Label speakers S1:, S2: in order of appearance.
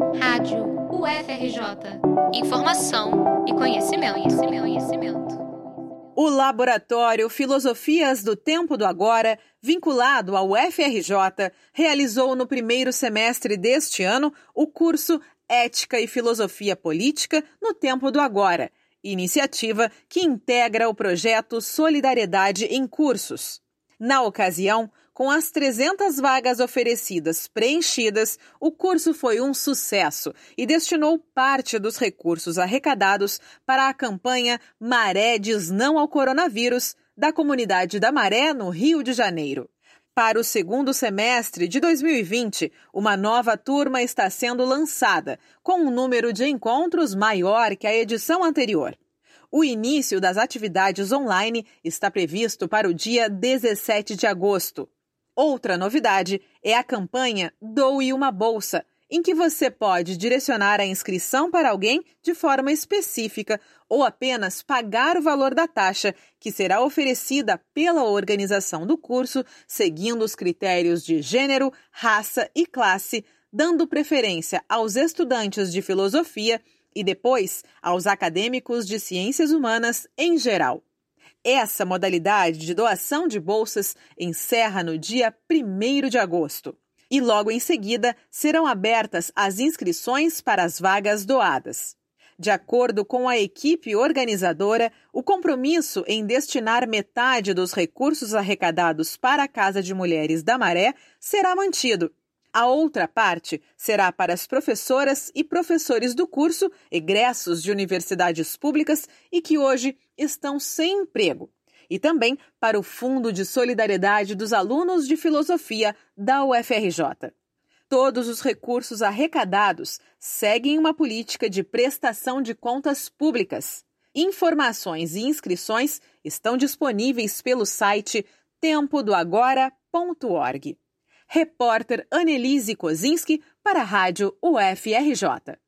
S1: Rádio UFRJ. Informação e conhecimento, conhecimento, conhecimento.
S2: O Laboratório Filosofias do Tempo do Agora, vinculado ao UFRJ, realizou no primeiro semestre deste ano o curso Ética e Filosofia Política no Tempo do Agora, iniciativa que integra o projeto Solidariedade em Cursos. Na ocasião, com as 300 vagas oferecidas preenchidas, o curso foi um sucesso e destinou parte dos recursos arrecadados para a campanha Maré diz não ao coronavírus da comunidade da Maré, no Rio de Janeiro. Para o segundo semestre de 2020, uma nova turma está sendo lançada, com um número de encontros maior que a edição anterior. O início das atividades online está previsto para o dia 17 de agosto. Outra novidade é a campanha Doe uma Bolsa, em que você pode direcionar a inscrição para alguém de forma específica ou apenas pagar o valor da taxa, que será oferecida pela organização do curso, seguindo os critérios de gênero, raça e classe, dando preferência aos estudantes de filosofia e depois aos acadêmicos de ciências humanas em geral. Essa modalidade de doação de bolsas encerra no dia 1 de agosto. E logo em seguida serão abertas as inscrições para as vagas doadas. De acordo com a equipe organizadora, o compromisso em destinar metade dos recursos arrecadados para a Casa de Mulheres da Maré será mantido a outra parte será para as professoras e professores do curso, egressos de universidades públicas e que hoje estão sem emprego. E também para o Fundo de Solidariedade dos Alunos de Filosofia da UFRJ. Todos os recursos arrecadados seguem uma política de prestação de contas públicas. Informações e inscrições estão disponíveis pelo site tempodoagora.org. Repórter Annelise Kozinski para a Rádio UFRJ.